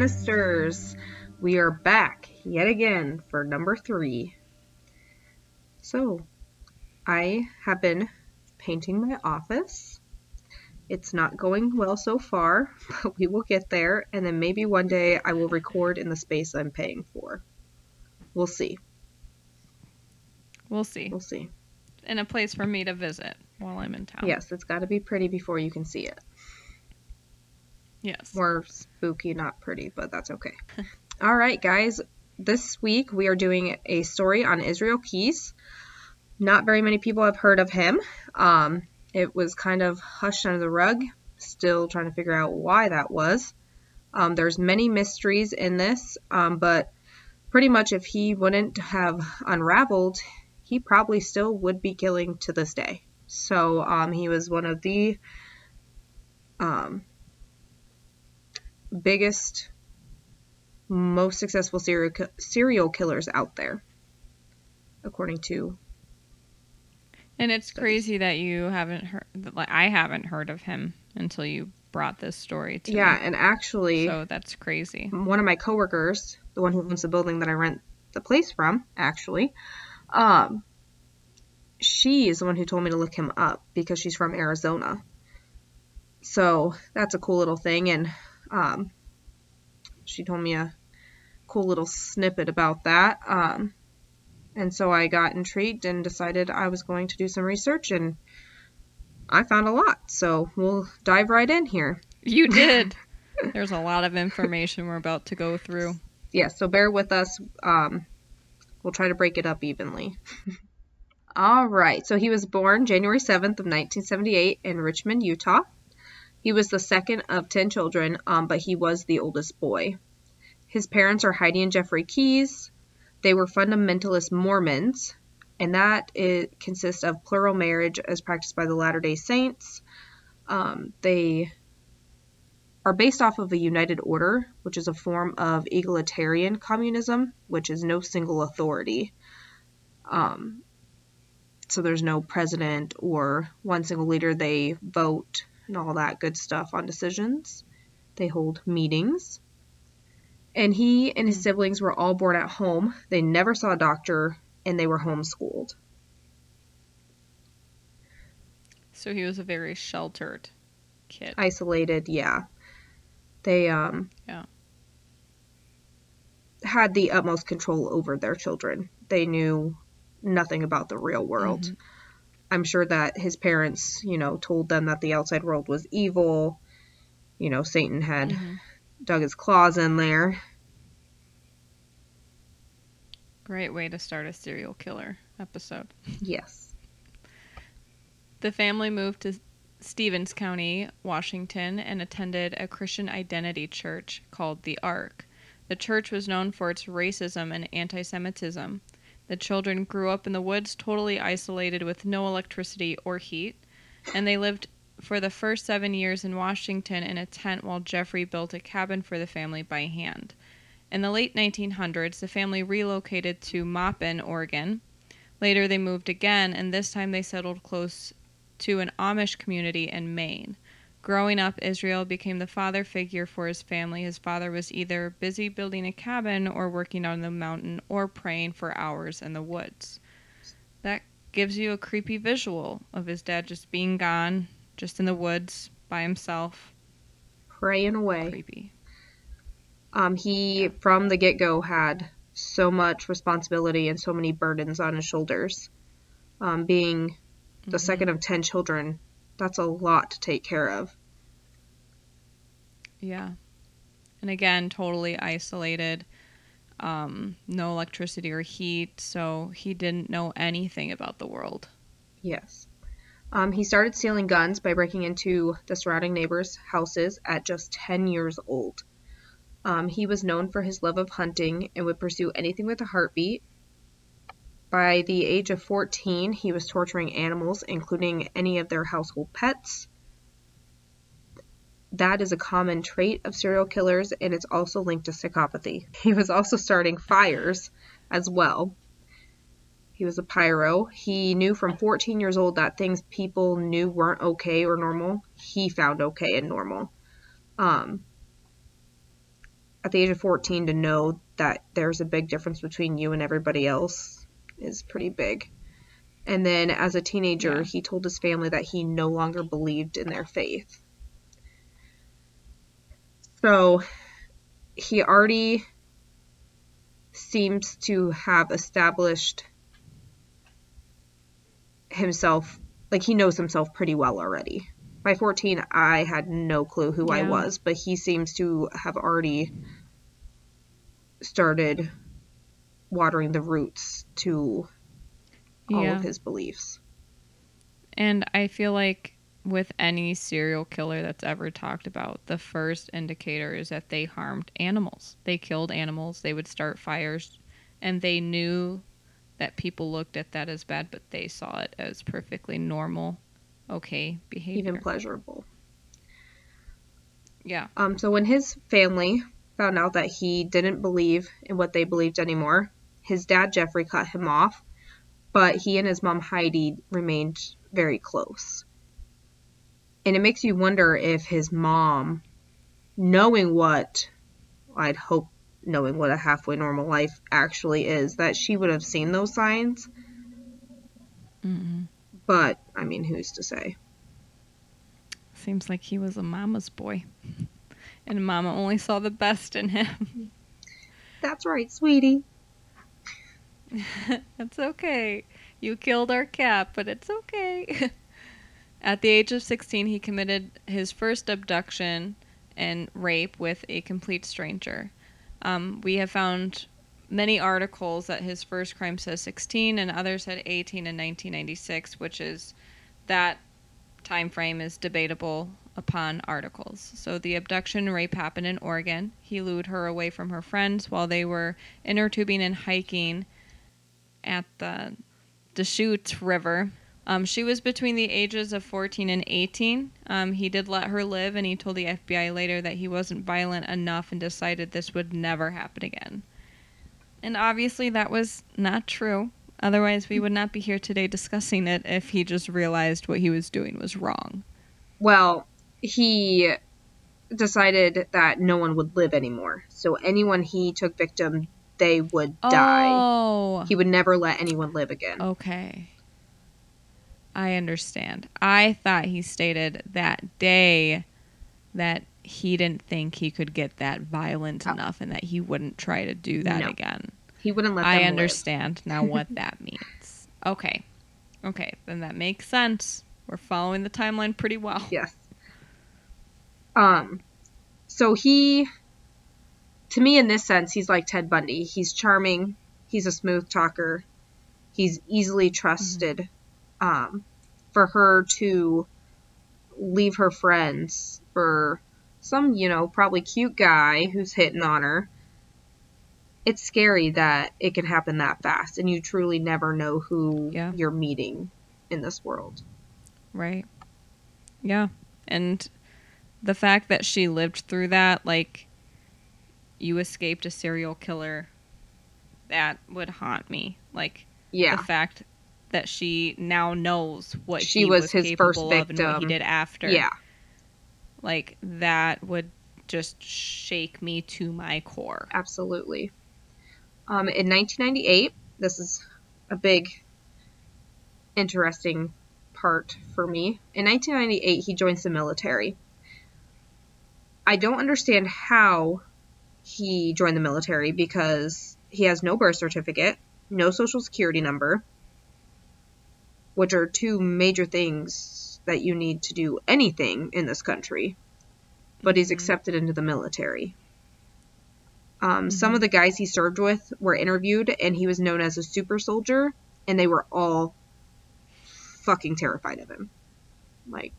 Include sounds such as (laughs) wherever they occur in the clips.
Sinisters. We are back yet again for number three. So, I have been painting my office. It's not going well so far, (laughs) but we will get there, and then maybe one day I will record in the space I'm paying for. We'll see. We'll see. We'll see. And a place for me to visit while I'm in town. Yes, it's got to be pretty before you can see it. Yes. More spooky, not pretty, but that's okay. (laughs) All right, guys. This week we are doing a story on Israel Keyes. Not very many people have heard of him. Um, it was kind of hushed under the rug. Still trying to figure out why that was. Um, there's many mysteries in this, um, but pretty much if he wouldn't have unraveled, he probably still would be killing to this day. So um, he was one of the um, biggest, most successful serial serial killers out there, according to. And it's crazy that you haven't heard, like I haven't heard of him until you brought this story to Yeah, me. and actually, So that's crazy. one of my coworkers, the one who owns the building that I rent the place from, actually, um, she is the one who told me to look him up because she's from Arizona. So that's a cool little thing, and um, she told me a cool little snippet about that. Um, and so I got intrigued and decided I was going to do some research, and I found a lot. So we'll dive right in here. You (laughs) did. There's a lot of information we're about to go through. yeah, so bear with us. Um, we'll try to break it up evenly. (laughs) All right, so he was born January 7th of 1978 in Richmond, Utah. He was the second of 10 children, um, but he was the oldest boy. His parents are Heidi and Jeffrey Keyes. They were fundamentalist Mormons, and that consists of plural marriage as practiced by the Latter-day Saints. Um, they are based off of a united order, which is a form of egalitarian communism, which is no single authority. Um, so there's no president or one single leader. They vote and all that good stuff on decisions. They hold meetings. And he and his siblings were all born at home. They never saw a doctor and they were homeschooled. So he was a very sheltered kid. isolated yeah they um Yeah. had the utmost control over their children they knew nothing about the real world Mhm. I'm sure that his parents you know told them that the outside world was evil you know satan had Mhm. dug his claws in there Great way to start a serial killer episode. yes The family moved to Stevens County, Washington, and attended a Christian identity church called the Ark. The church was known for its racism and anti Semitism. The children grew up in the woods, totally isolated with no electricity or heat, and they lived for the first seven years in Washington in a tent while Jeffrey built a cabin for the family by hand. In the late 1900s, the family relocated to Maupin, Oregon. Later, they moved again, and this time they settled close to an Amish community in Maine. Growing up, Israel became the father figure for his family. His father was either busy building a cabin or working on the mountain or praying for hours in the woods. That gives you a creepy visual of his dad just being gone, just in the woods by himself. praying away Creepy. um he from the get-go had so much responsibility and so many burdens on his shoulders um being the Mhm. second of 10 children that's a lot to take care of Yeah. And again, totally isolated. Um, no electricity or heat, so he didn't know anything about the world. Yes. Um, he started stealing guns by breaking into the surrounding neighbors' houses at just 10 years old. Um, he was known for his love of hunting and would pursue anything with a heartbeat. By the age of 14, he was torturing animals, including any of their household pets. That is a common trait of serial killers, and it's also linked to psychopathy. He was also starting fires as well. He was a pyro. He knew from 14 years old that things people knew weren't okay or normal, he found okay and normal. Um, at the age of 14 to know that there's a big difference between you and everybody else is pretty big. And then as a teenager, Yeah. he told his family that he no longer believed in their faith. So he already seems to have established himself, like he knows himself pretty well already. By 14, I had no clue who I was, but he seems to have already started watering the roots to all Yeah. of his beliefs. And I feel like with any serial killer that's ever talked about, the first indicator is that they harmed animals. They killed animals, they would start fires, and they knew that people looked at that as bad, but they saw it as perfectly normal, okay behavior. even pleasurable. yeah. Um, so when his family found out that he didn't believe in what they believed anymore, his dad Jeffrey cut him off, but he and his mom Heidi remained very close. And it makes you wonder if his mom, knowing what I'd hope knowing what a halfway normal life actually is, that she would have seen those signs. mm But I mean, who's to say? Seems like he was a mama's boy. (laughs) And mama only saw the best in him. That's right, sweetie. (laughs) it's okay. You killed our cat, but it's okay. (laughs) At the age of 16, he committed his first abduction and rape with a complete stranger. Um, we have found many articles that his first crime says 16 and others said 18 in 1996, which is that time frame is debatable upon articles. So the abduction rape happened in Oregon. He lured her away from her friends while they were inner tubing and hiking at the Deschutes River. Um, she was between the ages of 14 and 18. Um, he did let her live, and he told the FBI later that he wasn't violent enough and decided this would never happen again. And obviously, that was not true. Otherwise, we would not be here today discussing it if he just realized what he was doing was wrong. Well, he decided that no one would live anymore. So anyone he took victim, they would die. Oh, He would never let anyone live again. okay. I understand. I thought he stated that day that he didn't think he could get that violent Oh. enough and that he wouldn't try to do that No. again. He wouldn't let them I live. understand now what (laughs) that means. Okay. Okay, then that makes sense. We're following the timeline pretty well. Yes. Um, so he, to me, in this sense, he's like Ted Bundy. He's charming. He's a smooth talker. He's easily trusted. Um, for her to leave her friends for some, you know, probably cute guy who's hitting on her. It's scary that it can happen that fast, and you truly never know who Yeah. you're meeting in this world. Right. Yeah. And the fact that she lived through that, like, you escaped a serial killer, that would haunt me. Like, Yeah. the fact that she now knows what She he was was, his capable first of and what he did after. Yeah. Like, that would just shake me to my core. Absolutely. Um, in 1998, this is a big, interesting part for me. In 1998, he joins the military. I don't understand how he joined the military because he has no birth certificate, no social security number, which are two major things that you need to do anything in this country. But he's Mhm. accepted into the military. Um, Some of the guys he served with were interviewed, and he was known as a super soldier, and they were all fucking terrified of him. Like,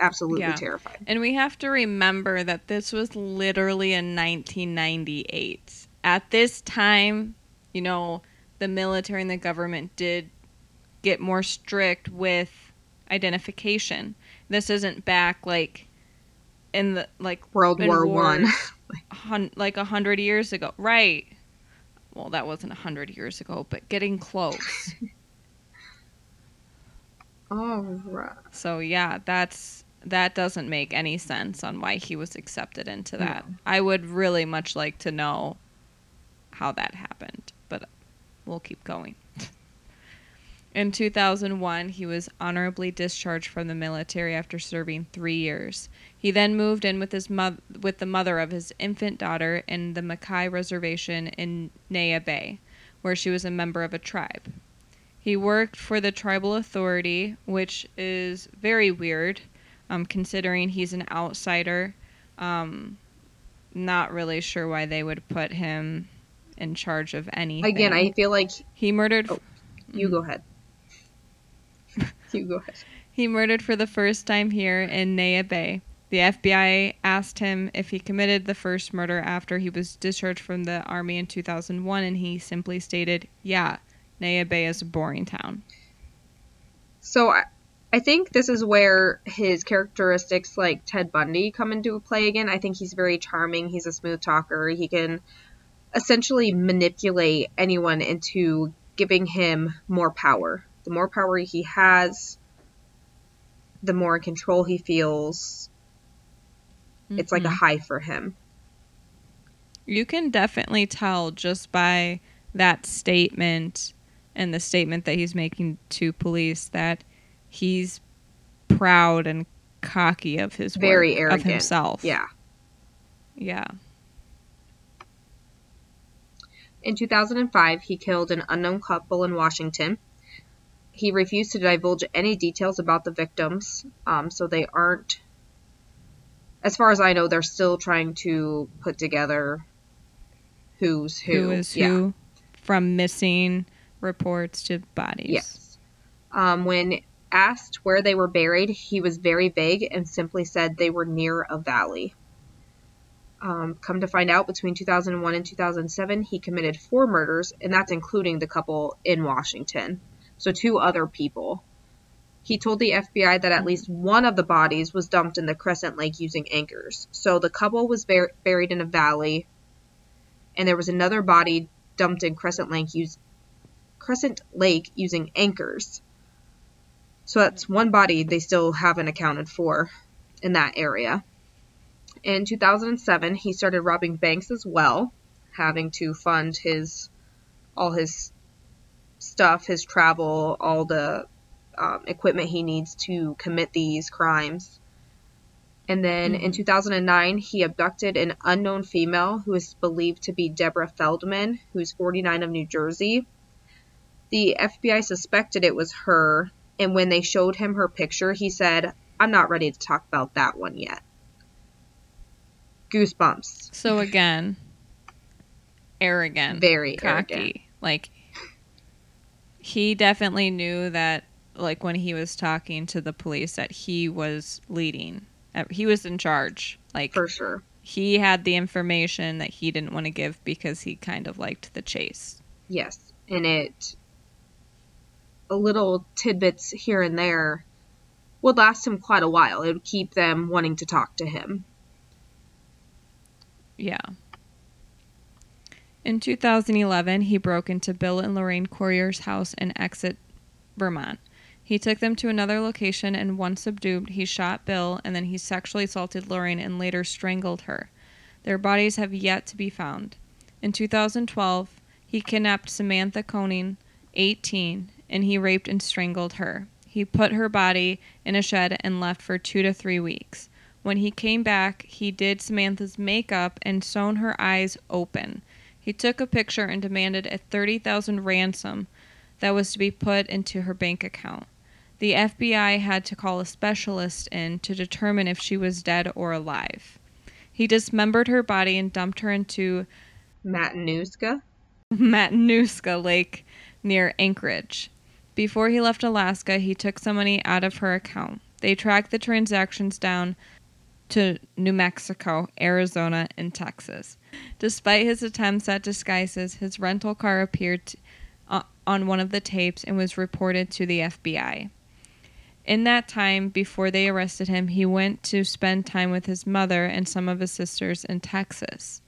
absolutely Yeah. terrified. And we have to remember that this was literally in 1998. At this time, you know, the military and the government did get more strict with identification. This isn't back like in the like World War One. (laughs) hun- like a hundred years ago, right? Well, that wasn't a hundred years ago, but getting close. (laughs) All right. So yeah, that's that doesn't make any sense on why he was accepted into that. I would really much like to know how that happened, but we'll keep going. (laughs) In 2001, he was honorably discharged from the military after serving three years. He then moved in with his mo- with the mother of his infant daughter in the Makah Reservation in Neah Bay, where she was a member of a tribe. He worked for the tribal authority, which is very weird, um, considering he's an outsider. Um, not really sure why they would put him in charge of anything. Again, I feel like he murdered. Oh. you go ahead. (laughs) you go ahead. He murdered for the first time here in Neah Bay. The FBI asked him if he committed the first murder after he was discharged from the army in 2001, and he simply stated, Yeah, Neah Bay is a boring town. So I, I think this is where his characteristics like Ted Bundy come into play again. I think he's very charming. He's a smooth talker. He can essentially manipulate anyone into giving him more power. The more power he has, the more in control he feels. It's like a Mhm. high for him. You can definitely tell just by that statement and the statement that he's making to police that he's proud and cocky of his Very work, arrogant. of himself. Yeah. Yeah. In 2005, he killed an unknown couple in Washington. He refused to divulge any details about the victims, um, so they aren't. As far as I know, they're still trying to put together who's who. who is Yeah. who from missing reports to bodies. Yes. Um, when asked where they were buried, he was very vague and simply said they were near a valley. Um, come to find out, between 2001 and 2007, he committed four murders, and that's including the couple in Washington. So, two other people. He told the FBI that at least one of the bodies was dumped in the Crescent Lake using anchors. So, the couple was bur- buried in a valley, and there was another body dumped in Crescent Lake, use- Crescent Lake using anchors. So that's one body they still haven't accounted for in that area. In 2007, he started robbing banks as well, having to fund his all his stuff, his travel, all the um, equipment he needs to commit these crimes. And then in Mhm. 2009, he abducted an unknown female who is believed to be Deborah Feldman, who's 49 of New Jersey. The FBI suspected it was her, and when they showed him her picture, he said, I'm not ready to talk about that one yet. Goosebumps. So again, arrogant, Very cocky. arrogant. Like he definitely knew that like when he was talking to the police that he was leading. uh, He was in charge. Like For sure. he had the information that he didn't want to give because he kind of liked the chase. Yes. And it, little tidbits here and there, would last him quite a while. It would keep them wanting to talk to him. Yeah. In 2011, he broke into Bill and Lorraine Currier's house in Essex, Vermont. He took them to another location and once subdued, he shot Bill and then he sexually assaulted Lorraine and later strangled her. Their bodies have yet to be found. In 2012, he kidnapped Samantha Koenig, 18, and he raped and strangled her. He put her body in a shed and left for two to three weeks. When he came back, he did Samantha's makeup and sewn her eyes open. He took a picture and demanded a 30,000 ransom that was to be put into her bank account. The FBI had to call a specialist in to determine if she was dead or alive. He dismembered her body and dumped her into Matanuska? Matanuska Lake near Anchorage. Before he left Alaska, he took some money out of her account. They tracked the transactions down to New Mexico, Arizona, and Texas. Despite his attempts at disguises, his rental car appeared t- uh, on one of the tapes and was reported to the FBI. In that time, before they arrested him, he went to spend time with his mother and some of his sisters in Texas.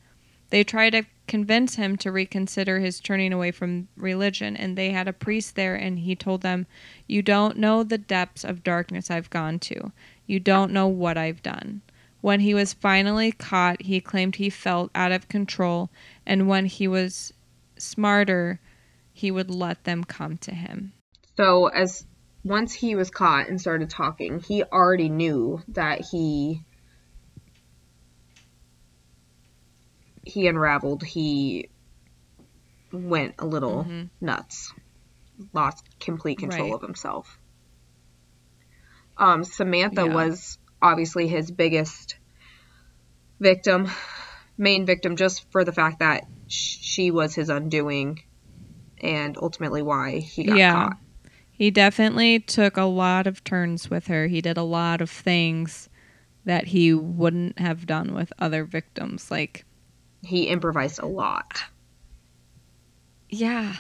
They tried to convince him to reconsider his turning away from religion, and they had a priest there, and he told them, You don't know the depths of darkness I've gone to. You don't know what I've done. When he was finally caught, he claimed he felt out of control, and when he was smarter, he would let them come to him. So as once he was caught and started talking, he already knew that he he unraveled. He went a little Mhm. nuts, lost complete control Right. of himself. Um, Samantha Yeah. was obviously his biggest victim, main victim, just for the fact that she was his undoing, and ultimately why he got Yeah. caught. He definitely took a lot of turns with her. He did a lot of things that he wouldn't have done with other victims. Like, He improvised a lot. yeah.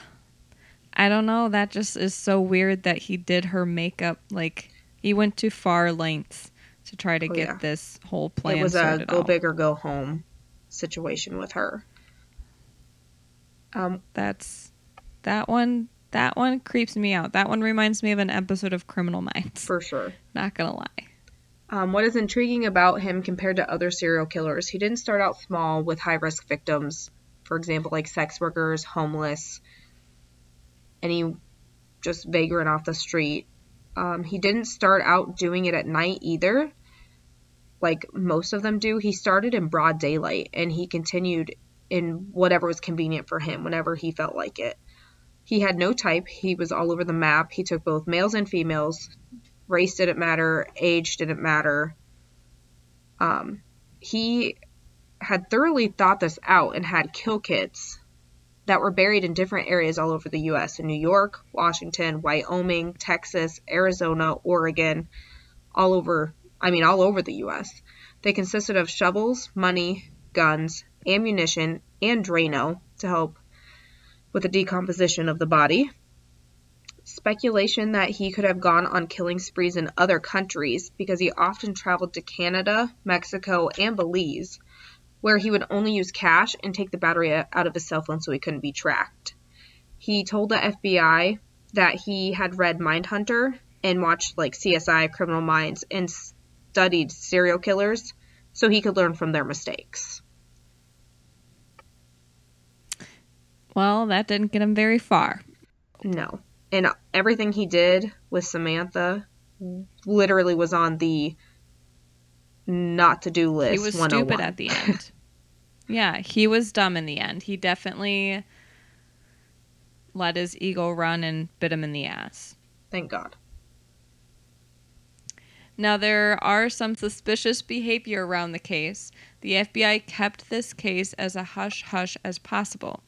I don't know. That just is so weird that he did her makeup. Like, he went to far lengths to try to Oh, get yeah. this whole plan it was a go out. big or go home situation with her. Um, That's that one. That one creeps me out. That one reminds me of an episode of Criminal Minds. for sure. Not gonna lie. Um, what is intriguing about him compared to other serial killers? He didn't start out small with high risk victims, for example, like sex workers, homeless, any just vagrant off the street. Um, he didn't start out doing it at night either, like most of them do. He started in broad daylight and he continued in whatever was convenient for him whenever he felt like it. He had no type, he was all over the map. He took both males and females, race didn't matter, age didn't matter. Um, he had thoroughly thought this out and had kill kits that were buried in different areas all over the U.S. in New York, Washington, Wyoming, Texas, Arizona, Oregon, all over. I mean, all over the U.S. They consisted of shovels, money, guns, ammunition, and Drano to help with the decomposition of the body speculation that he could have gone on killing sprees in other countries because he often traveled to Canada, Mexico, and Belize, where he would only use cash and take the battery out of his cell phone so he couldn't be tracked. He told the FBI that he had read Mindhunter and watched like CSI Criminal Minds and studied serial killers so he could learn from their mistakes. Well, that didn't get him very far. No. And everything he did with Samantha literally was on the not to do list. he was oh stupid at the end. (laughs) yeah, he was dumb in the end. He definitely let his ego run and bit him in the ass. Thank God. Now, there are some suspicious behavior around the case. The FBI kept this case as a hush hush as possible.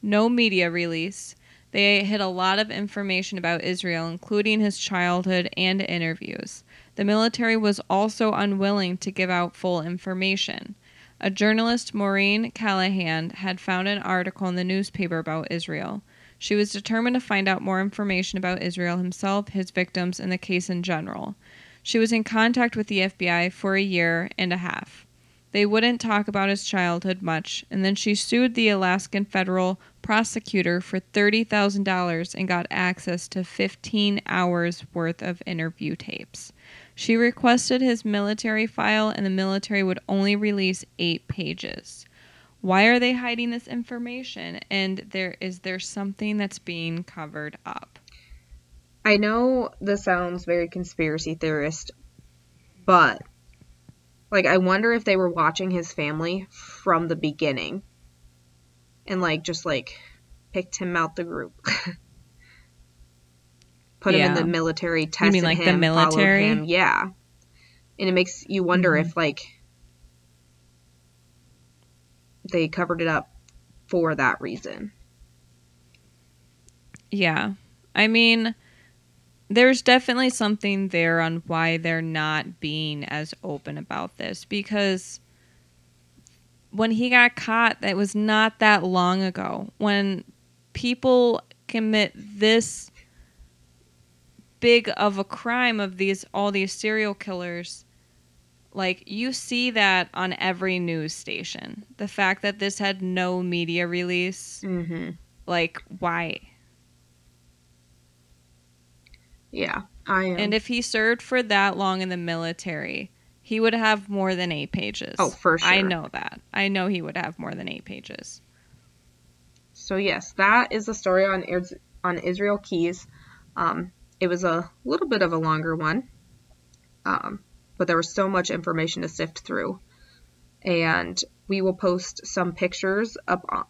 No media release. They hid a lot of information about Israel, including his childhood and interviews. The military was also unwilling to give out full information. A journalist, Maureen Callahan, had found an article in the newspaper about Israel. She was determined to find out more information about Israel himself, his victims, and the case in general. She was in contact with the FBI for a year and a half. They wouldn't talk about his childhood much, and then she sued the Alaskan federal prosecutor for $30,000 and got access to 15 hours worth of interview tapes. She requested his military file, and the military would only release eight pages. Why are they hiding this information? And there is there something that's being covered up? I know this sounds very conspiracy theorist, but like I wonder if they were watching his family from the beginning and like just like picked him out the group. (laughs) Put him in the military, tested mean, like, the him, followed military? him. Yeah. And it makes you wonder Mhm. if like they covered it up for that reason. Yeah. I mean, there's definitely something there on why they're not being as open about this because when he got caught, that was not that long ago. When people commit this big of a crime of these all these serial killers like you see that on every news station the fact that this had no media release Mhm. like why Yeah. I am. And if he served for that long in the military, he would have more than eight pages. Oh, for sure. I know that. I know he would have more than eight pages. So yes, that is the story on on Israel Keyes. Um, it was a little bit of a longer one, um, but there was so much information to sift through, and we will post some pictures up on-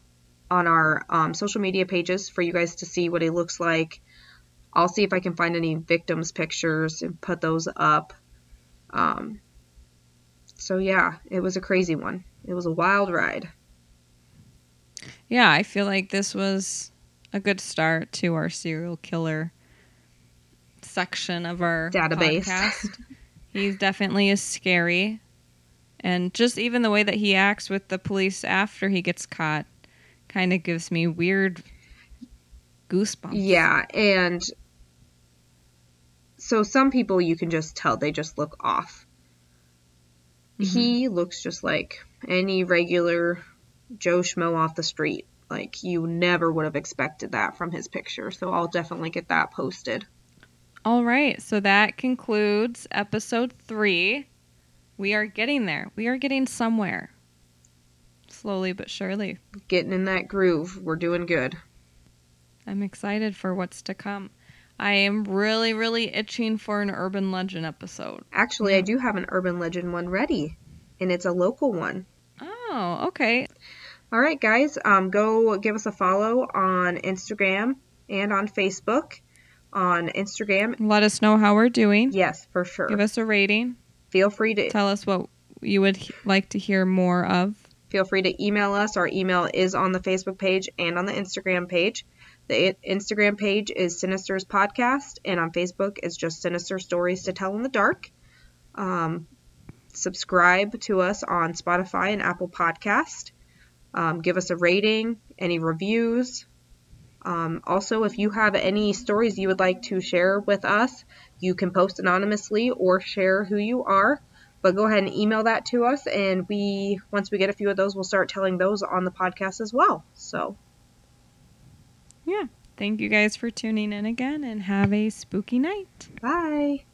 on our um, social media pages for you guys to see what he looks like. I'll see if I can find any victims' pictures and put those up. Um, so yeah, it was a crazy one. It was a wild ride. Yeah, I feel like this was a good start to our serial killer section of our Database. podcast. (laughs) He's definitely is scary. And just even the way that he acts with the police after he gets caught kind of gives me weird goosebumps. Yeah, and so some people you can just tell they just look off. Mm-hmm. He looks just like any regular Joe Schmo off the street. Like you never would have expected that from his picture. So I'll definitely get that posted. All right, so that concludes episode three. We are getting there. We are getting somewhere. Slowly but surely. Getting in that groove. We're doing good. I'm excited for what's to come. I am really, really itching for an urban legend episode. Actually, I do have an urban legend one ready, and it's a local one. Oh, okay. All right, guys, um, go give us a follow on Instagram and on Facebook. On Instagram, Let us know how we're doing. yes, for sure. Give us a rating. Feel free to Tell us what you would he- like to hear more of. feel free to email us. Our email is on the Facebook page and on the Instagram page. The Instagram page is Sinister's Podcast, and on Facebook is just Sinister Stories to Tell in the Dark. Um, subscribe to us on Spotify and Apple Podcast. Um, give us a rating, any reviews. Um, also, if you have any stories you would like to share with us, you can post anonymously or share who you are. But go ahead and email that to us, and we once we get a few of those, we'll start telling those on the podcast as well. So, Yeah. Thank you guys for tuning in again and have a spooky night. bye.